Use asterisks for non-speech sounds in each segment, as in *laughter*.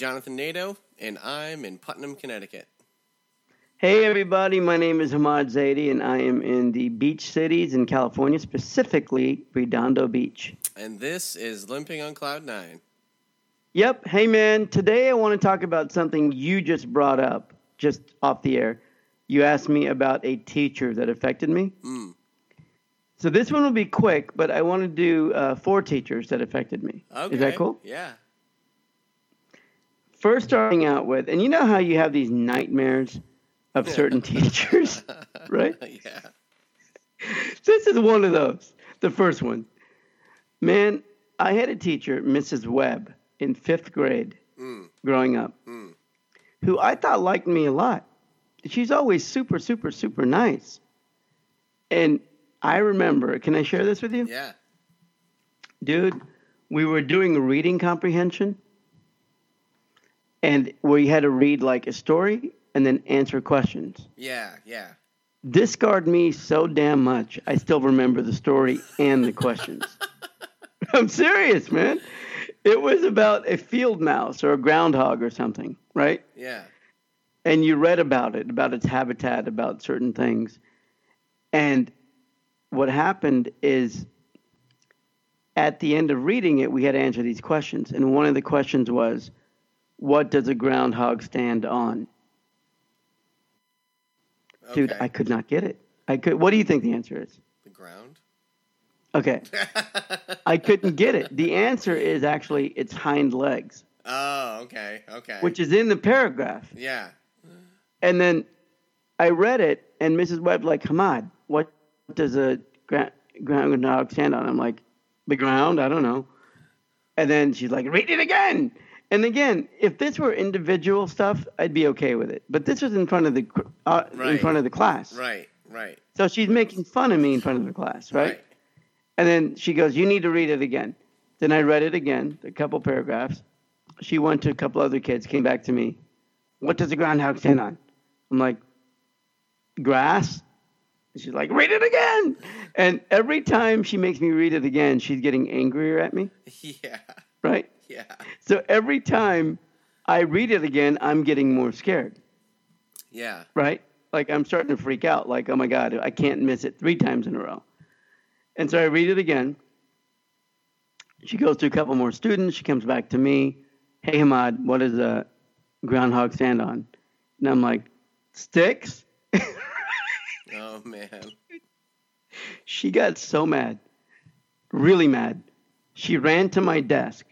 Jonathan Nato, and I'm in Putnam, Connecticut. Hey, everybody. My name is Hamad Zaidi, and I am in the beach cities in California, specifically Redondo Beach. And this is Limping on Cloud Nine. Yep. Hey, man. Today I want to talk about something you just brought up, just off the air. You asked me about a teacher that affected me. Mm. So this one will be quick, but I want to do uh, four teachers that affected me. Okay. Is that cool? Yeah. First, starting out with, and you know how you have these nightmares of certain teachers, *laughs* right? yeah. This is one of those. The first one. Man, I had a teacher, Mrs. Webb, in fifth grade Mm. growing up, Mm. who I thought liked me a lot. She's always super, super, super nice. And I remember, can I share this with you? Yeah. Dude, we were doing reading comprehension, and we had to read like a story and then answer questions. Yeah. Yeah. This scarred me so damn much. I still remember the story and the questions. *laughs* I'm serious, man. It was about a field mouse or a groundhog or something, right? Yeah. And you read about it, about its habitat, about certain things. And what happened is at the end of reading it, we had to answer these questions. And one of the questions was, What does a groundhog stand on? Dude, I could not get it. I could. What do you think the answer is? The ground. Okay, *laughs* I couldn't get it. The answer is actually its hind legs, oh. Okay. Okay. which is in the paragraph. Yeah. And then I read it, and Mrs. Webb like, Hamad, what does a ground groundhog stand on? I'm like, the ground. I don't know. And then she's like, read it again. And again, if this were individual stuff, I'd be okay with it. But this was in front of the uh, in front of the class. Right. Right. So she's making fun of me in front of the class, right? Right. And then she goes, You need to read it again. Then I read it again, a couple paragraphs. She went to a couple other kids, came back to me. What does the groundhog stand on? I'm like, Grass? And she's like, Read it again. And every time she makes me read it again, she's getting angrier at me, *laughs* Yeah. right? Yeah. So every time I read it again, I'm getting more scared, Yeah. right? Like I'm starting to freak out, like, oh my God, I can't miss it three times in a row. And so I read it again. She goes to a couple more students. She comes back to me. Hey, Hamad, what does a groundhog stand on? And I'm like, sticks? *laughs* Oh man. She got so mad, really mad. She ran to my desk,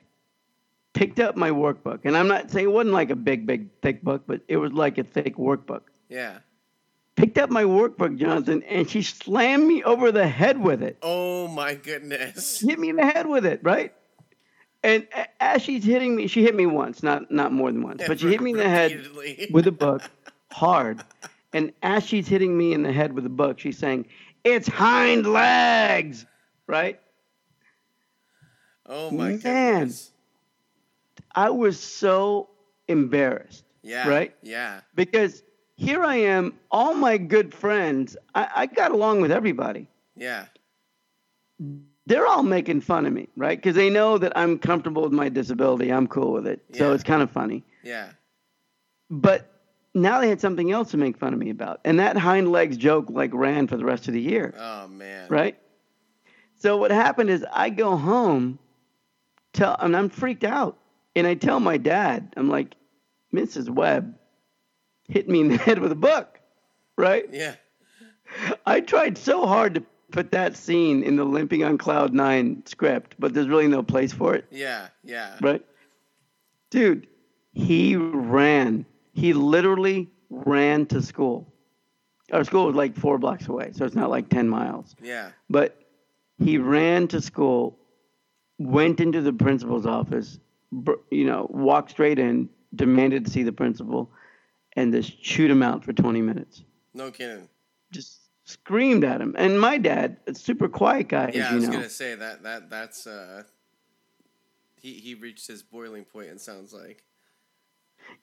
picked up my workbook. And I'm not saying it wasn't like a big, big, thick book, but it was like a thick workbook. Yeah. Picked up my workbook, Jonathan, and she slammed me over the head with it. Oh my goodness. hit me in the head with it, right? And as she's hitting me, she hit me once, not not more than once, but she hit me in the head *laughs* with a book hard. And as she's hitting me in the head with the book, she's saying, "It's hind legs," right? Oh my Man. goodness. I was so embarrassed Yeah. Right? Yeah. because here I am, all my good friends, I, I got along with everybody. Yeah. They're all making fun of me, right? Because they know that I'm comfortable with my disability. I'm cool with it. Yeah. So it's kind of funny. Yeah. But now they had something else to make fun of me about. And that hind legs joke like ran for the rest of the year, Oh man. right? So what happened is I go home, tell and I'm freaked out. And I tell my dad, I'm like, Mrs. Webb hit me in the *laughs* head with a book, right? Yeah. I tried so hard to put that scene in the Limping on Cloud 9 script, but there's really no place for it. Yeah. Yeah. right? Dude, he ran. He literally ran to school. Our school was like four blocks away, so it's not like 10 miles. Yeah. But he ran to school, went into the principal's office, you know, walked straight in, demanded to see the principal, and just chewed him out for 20 minutes. No kidding. Just screamed at him. And my dad, a super quiet guy, Yeah, I was know. gonna say that that that's uh he he reached his boiling point it sounds like.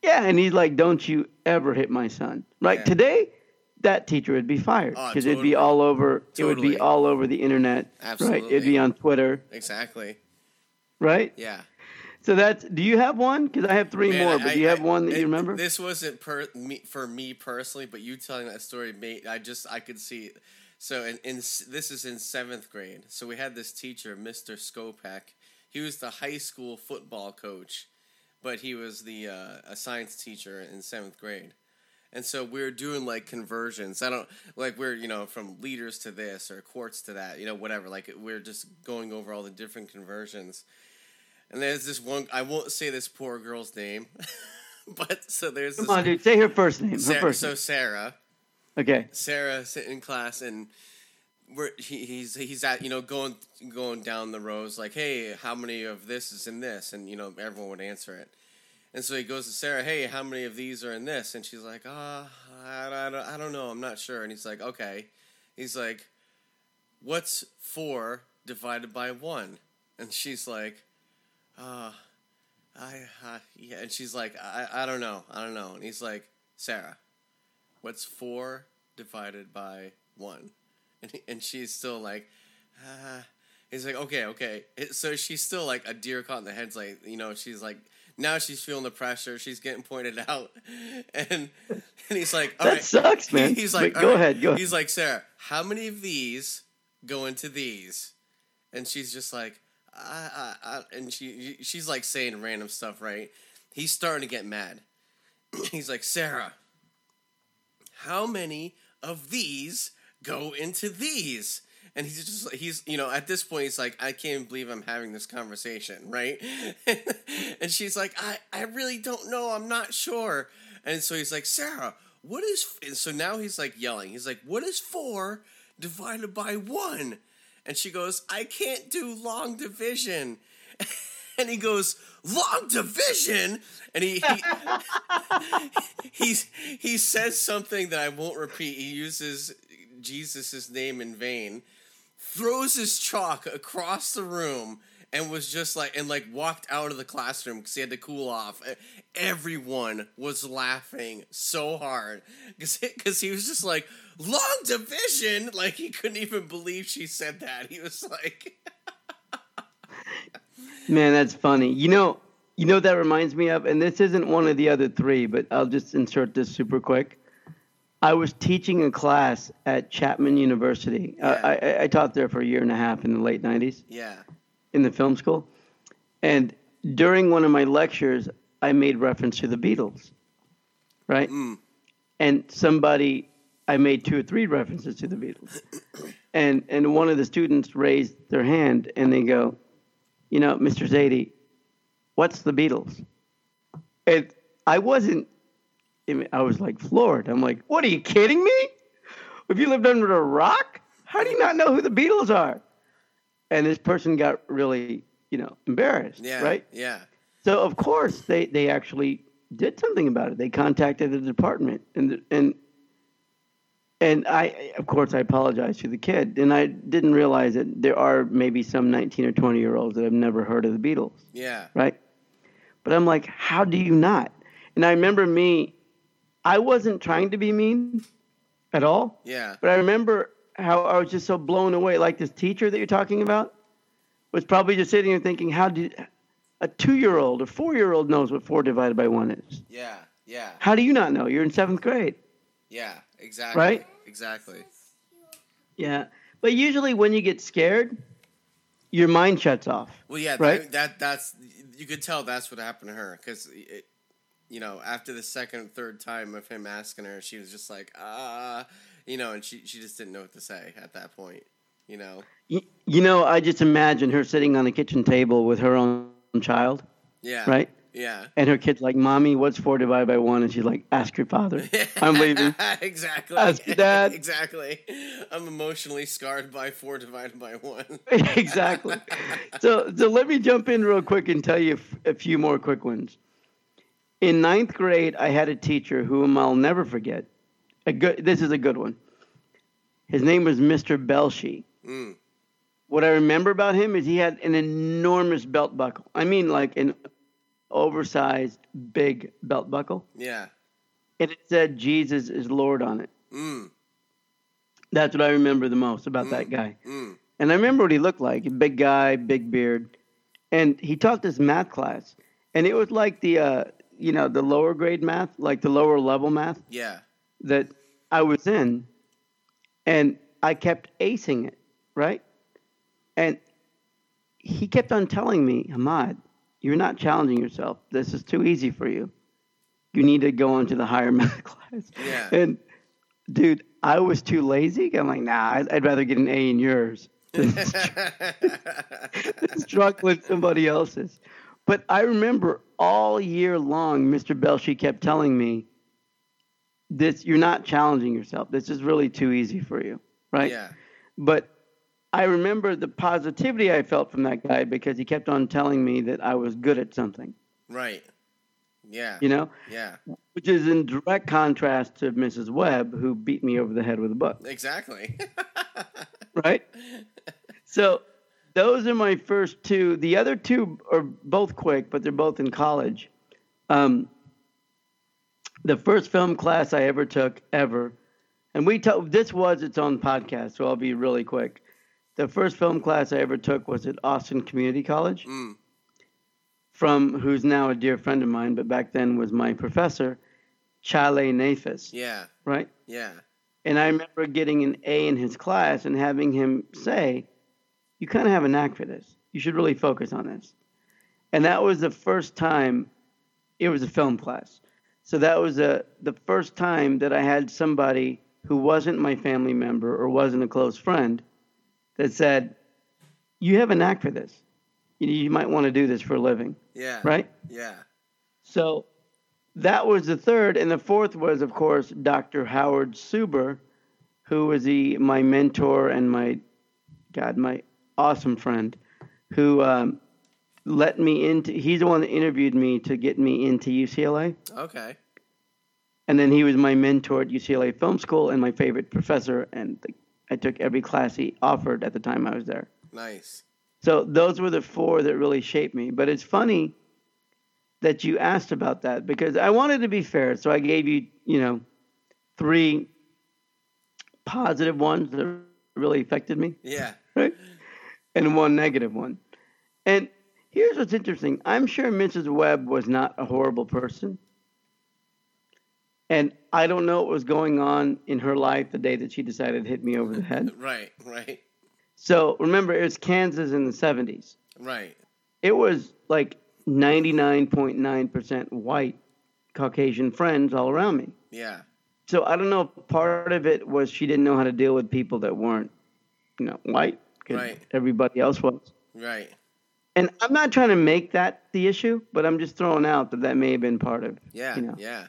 Yeah, and he's like, "Don't you ever hit my son!" Right Yeah. today, that teacher would be fired Oh, because it'd be all over. It would be all over the internet. Absolutely. Right? It'd be on Twitter. Exactly. Right? Yeah. So that's. Do you have one? Because I have three Man, more. But I- do you have I- one that it- you remember? This wasn't per, me, for me personally, but you telling that story made I just I could see. It. So in, in this is in seventh grade. So we had this teacher, Mr. Skopek. He was the high school football coach, but he was the uh, a science teacher in seventh grade. And so we were doing like conversions. I don't like we're you know from liters to this or quarts to that, you know whatever. Like we're just going over all the different conversions. And there's this one. I won't say this poor girl's name, *laughs* but so there's Come on, dude. Say her first name. Her Sarah, first so name. Sarah, Okay. Sarah sitting in class and we're he, he's he's at you know going going down the rows like hey how many of this is in this and you know everyone would answer it and so he goes to Sarah hey how many of these are in this and she's like ah I, I, don't, I don't know I'm not sure and he's like okay he's like what's four divided by one and she's like uh I, I yeah and she's like I, I don't know I don't know and he's like Sarah what's four divided by one? And, he- and she's still like, ah. He's like, okay, okay. It- so she's still like a deer caught in the headlight. You know, she's like, now she's feeling the pressure. She's getting pointed *laughs* out, and and he's like, all That right. sucks, man. He's like, all go right. ahead, go ahead. He's like, Sarah, how many of these go into these? And she's just like, I, I, I and she she's like saying random stuff, right? He's starting to get mad. *clears throat* he's like, Sarah, how many of these go into these? And he's just he's you know at this point he's like I can't believe I'm having this conversation right, *laughs* and she's like I I really don't know I'm not sure, and so he's like Sarah what is and so now he's like yelling he's like what is four divided by one, and she goes I can't do long division, *laughs* and he goes long division, and he. *laughs* he he says something that I won't repeat. He uses Jesus' name in vain, throws his chalk across the room, and was just like and like walked out of the classroom because he had to cool off. Everyone was laughing so hard because he was just like long division. Like he couldn't even believe she said that. He was like. *laughs* Man, that's funny. You know, you know what that reminds me of, and this isn't one of the other three, but I'll just insert this super quick. I was teaching a class at Chapman University. Uh, Yeah. I, I, I taught there for a year and a half in the late '90s Yeah. In the film school, and during one of my lectures, I made reference to the Beatles, right? Mm. And somebody, I made two or three references to the Beatles, *coughs* and and one of the students raised their hand and they go, you know, Mr. Zaidi, what's the Beatles? And I wasn't, I I was like floored. I'm like, what are you kidding me? Have you lived under a rock? How do you not know who the Beatles are? And this person got really, you know, embarrassed, Yeah. right? Yeah. So of course they, they actually did something about it. They contacted the department and and and I of course I apologized to the kid and I didn't realize that there are maybe some 19 or 20 year olds that have never heard of the Beatles, Yeah. right? But I'm like, how do you not? And I remember me I wasn't trying to be mean at all, Yeah. but I remember how I was just so blown away like this teacher that you're talking about was probably just sitting there thinking how did a 2-year-old or 4-year-old knows what 4 divided by 1 is. Yeah. Yeah. How do you not know? You're in 7th grade. Yeah. Exactly. Right? Exactly. Yeah. But usually when you get scared, your mind shuts off. Well, yeah, Right? that, that that's you could tell that's what happened to her because, you know, after the second, third time of him asking her, she was just like, ah, you know, and she she just didn't know what to say at that point, you know. You, you know, I just imagine her sitting on the kitchen table with her own child, Yeah. right? Yeah. And her kid's like, "Mommy, what's 4 divided by 1?" And she's like, "Ask your father." I'm leaving. *laughs* exactly. Ask your dad. *laughs* exactly. I'm emotionally scarred by four divided by one. *laughs* exactly. So, so let me jump in real quick and tell you a few more quick ones. In ninth grade, I had a teacher whom I'll never forget. A good. This is a good one. His name was Mr. Belshi. Mm. What I remember about him is he had an enormous belt buckle. I mean, like an oversized, big belt buckle, Yeah. and it said "Jesus is Lord" on it. Mm. That's what I remember the most about that guy. Mm. And I remember what he looked like big guy, big beard. and he taught this math class, and it was like the uh, you know the lower grade math, like the lower level math Yeah. That I was in, and I kept acing it, right? And he kept on telling me, Ahmad, you're not challenging yourself. This is too easy for you. You need to go into the higher *laughs* math class. Yeah. And dude, I was too lazy. I'm like, nah, I'd, I'd rather get an A in yours *laughs* than struggle with somebody else's. But I remember all year long, Mr. Belshi kept telling me, "This you're not challenging yourself. This is really too easy for you, right?" yeah. But I remember the positivity I felt from that guy because he kept on telling me that I was good at something, Right. Yeah. you know, Yeah. which is in direct contrast to Mrs. Webb, who beat me over the head with a book, Exactly. *laughs* right? So those are my first two. The other two are both quick, but they're both in college. Um, the first film class I ever took ever, and we took this was its own podcast, so I'll be really quick. The first film class I ever took was at Austin Community College, mm. from who's now a dear friend of mine, but back then was my professor, Chale Nafis, Yeah. right? Yeah. And I remember getting an A in his class and having him say, You kind of have a knack for this. You should really focus on this. And that was the first time it was a film class. So that was a, the first time that I had somebody who wasn't my family member or wasn't a close friend that said, You have a knack for this. You, you might want to do this for a living, Yeah. right? Yeah. So that was the third, and the fourth was, of course, Dr. Howard Suber, who was the my mentor and my God, my awesome friend, who um, let me into. He's the one that interviewed me to get me into UCLA, Okay. and then he was my mentor at UCLA Film School and my favorite professor, and I took every class he offered at the time I was there. Nice. So those were the four that really shaped me. But it's funny that you asked about that because I wanted to be fair. So I gave you, you know, three positive ones that really affected me, Yeah. right? And one negative one. And here's what's interesting. I'm sure Mrs. Webb was not a horrible person. And I don't know what was going on in her life the day that she decided to hit me over the *laughs* head. Right. Right. So remember, it was Kansas in the 70s. Right. it was like 99.9% white Caucasian friends all around me. Yeah. So I don't know if part of it was she didn't know how to deal with people that weren't, you know, white. Right. everybody else was. Right. And I'm not trying to make that the issue, but I'm just throwing out that that may have been part of, Yeah. you know, Yeah.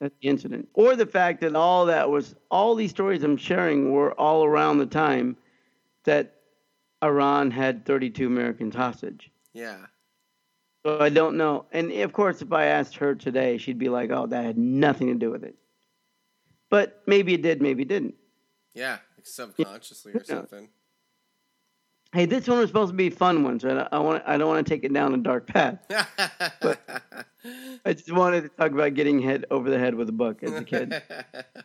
that incident. Or the fact that all that was, all these stories I'm sharing were all around the time that Iran had 32 Americans hostage. Yeah. So I don't know. And of course, if I asked her today, she'd be like, "Oh, that had nothing to do with it." But maybe it did, maybe it didn't. Yeah. Subconsciously or Yeah. something. Hey, this one was supposed to be fun one, so I, want I don't want to take it down a dark path. *laughs* but I just wanted to talk about getting hit over the head with a book as a kid.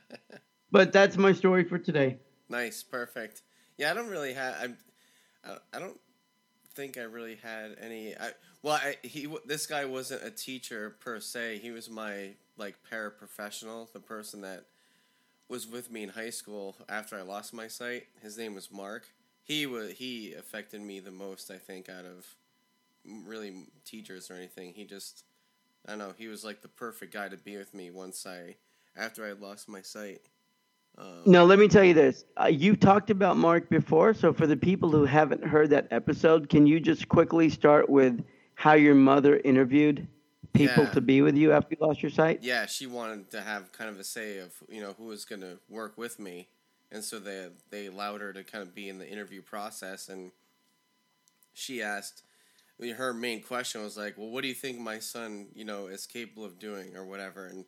*laughs* but that's my story for today. nice. Perfect. Yeah. I don't really have. I'm. I, I don't think I really had any. I well, I, he this guy wasn't a teacher per se. He was my like paraprofessional, the person that was with me in high school after I lost my sight. His name was Mark. He was he affected me the most, I think, out of really teachers or anything. He just I don't know. He was like the perfect guy to be with me once I after I lost my sight. Um, Now, let me tell you this. Uh, you talked about Mark before, so for the people who haven't heard that episode, can you just quickly start with how your mother interviewed people Yeah. to be with you after you lost your sight? yeah, she wanted to have kind of a say of you know who was going to work with me, and so they they allowed her to kind of be in the interview process, and she asked. Her main question was like, "Well, what do you think my son, you know, is capable of doing, or whatever?" And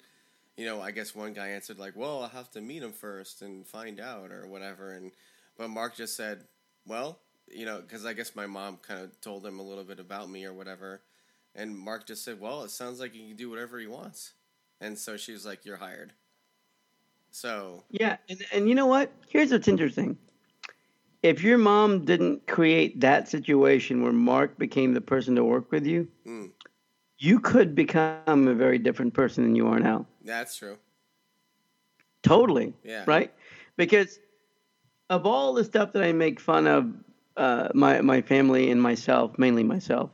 you know, I guess one guy answered like, "Well, I'll have to meet him first and find out, or whatever." And but Mark just said, "Well, you know, because I guess my mom kind of told him a little bit about me or whatever." And Mark just said, "Well, it sounds like he can do whatever he wants." And so she was like, "You're hired." So Yeah, and, and you know what? Here's what's interesting. if your mom didn't create that situation where Mark became the person to work with you, Mm. you could become a very different person than you are now. That's true. Totally. Yeah. Right? Because of all the stuff that I make fun of uh, my my family and myself, mainly myself,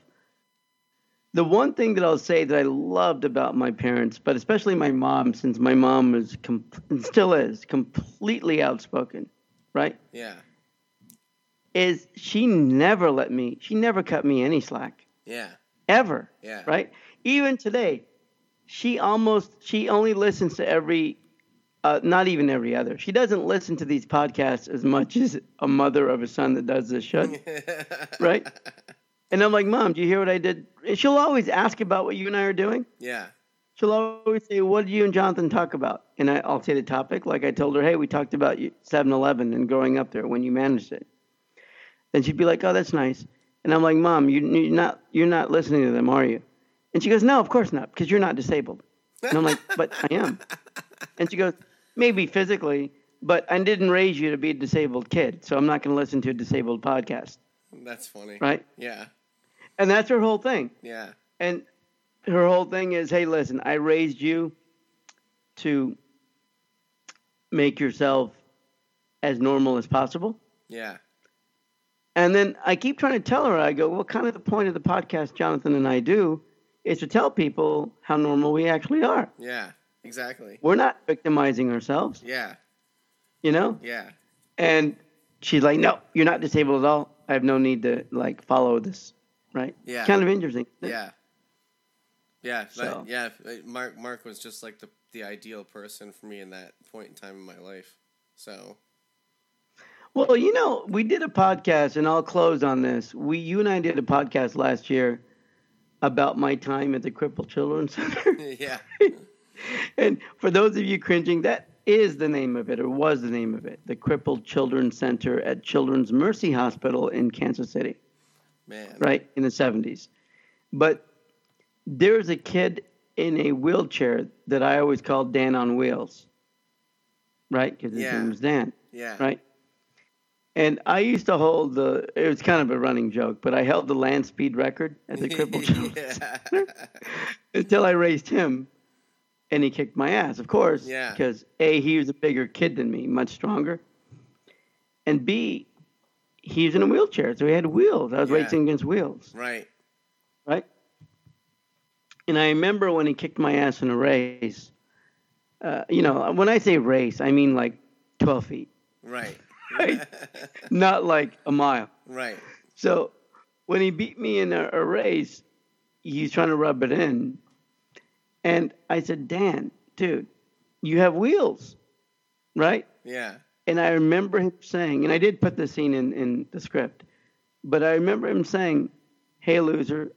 the one thing that I'll say that I loved about my parents, but especially my mom, since my mom was com- and still is completely outspoken, right? Yeah. Is she never let me, she never cut me any slack, Yeah. ever, Yeah. right? Even today, she almost, she only listens to every, uh, not even every other. She doesn't listen to these podcasts as much as a mother of a son that does this shit. *laughs* Right? And I'm like, Mom, do you hear what I did? And she'll always ask about what you and I are doing. Yeah. She'll always say, What did you and Jonathan talk about? And I, I'll say the topic. Like I told her, Hey, we talked about 7 Eleven and growing up there when you managed it. Then she'd be like, Oh, that's nice. And I'm like, Mom, you, you're, not, you're not listening to them, are you? And she goes, No, of course not, because you're not disabled. And I'm like, *laughs* But I am. And she goes, Maybe physically, but I didn't raise you to be a disabled kid. So I'm not going to listen to a disabled podcast. That's funny. Right? Yeah. And that's her whole thing. Yeah. And her whole thing is, hey, listen, I raised you to make yourself as normal as possible. Yeah. And then I keep trying to tell her, I go, well, kind of the point of the podcast Jonathan and I do is to tell people how normal we actually are. Yeah. Exactly. We're not victimizing ourselves, Yeah. you know? Yeah. And she's like, no, you're not disabled at all. I have no need to like follow this, right? Yeah. Kind of interesting. Yeah. Yeah. So- yeah. Uh, Mark Mark was just like the the ideal person for me in that point in time in my life. So Well, you know, we did a podcast, and I'll close on this. We, you and I did a podcast last year about my time at the Crippled Children's Center. *laughs* yeah. *laughs* and for those of you cringing, that is the name of it, or was the name of it, the Crippled Children's Center at Children's Mercy Hospital in Kansas City, Man. right in the '70s. But there's a kid in a wheelchair that I always called Dan on Wheels, right? Because his Yeah. name was Dan Yeah. right? And I used to hold the. It was kind of a running joke, but I held the land speed record at the crippled *laughs* children's Center *laughs* until I raced him, and he kicked my ass, of course. Yeah. Because a he was a bigger kid than me, much stronger, and b he was in a wheelchair, so he had wheels. I was Yeah. racing against wheels, right. right? And I remember when he kicked my ass in a race. Uh, you know, when I say race, I mean like twelve feet, Right. *laughs* Right. not like a mile. right. So when he beat me in a, a race, he's trying to rub it in. And I said, Dan, dude, you have wheels, right? Yeah. And I remember him saying, and I did put the scene in, in the script, but I remember him saying, Hey, loser,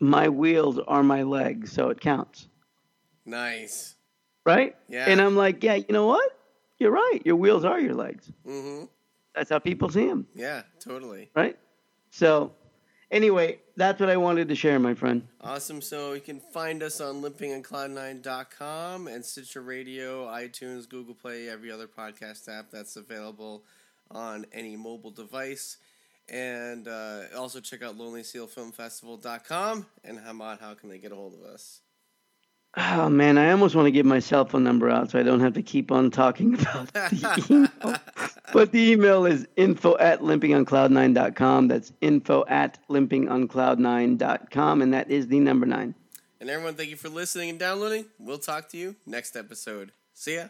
my wheels are my legs, so it counts, Nice. right? Yeah. And I'm like, Yeah, you know what? You're right. Your wheels are your legs. Mm-hmm. That's how people see them, Yeah. Totally. right? So, anyway, that's what I wanted to share, my friend. Awesome. So you can find us on limpingoncloud9.com and Stitcher Radio, iTunes, Google Play, every other podcast app that's available on any mobile device. And uh, also check out LonelySealFilmFestival.com. And Hamad, how can they get a hold of us? Oh man, I almost want to give my cell phone number out so I don't have to keep on talking about the *laughs* email. but the email is info at limpingoncloud9.com. That's info at limpingoncloud9.com, and that is the number nine. And everyone, thank you for listening and downloading. We'll talk to you next episode. See ya.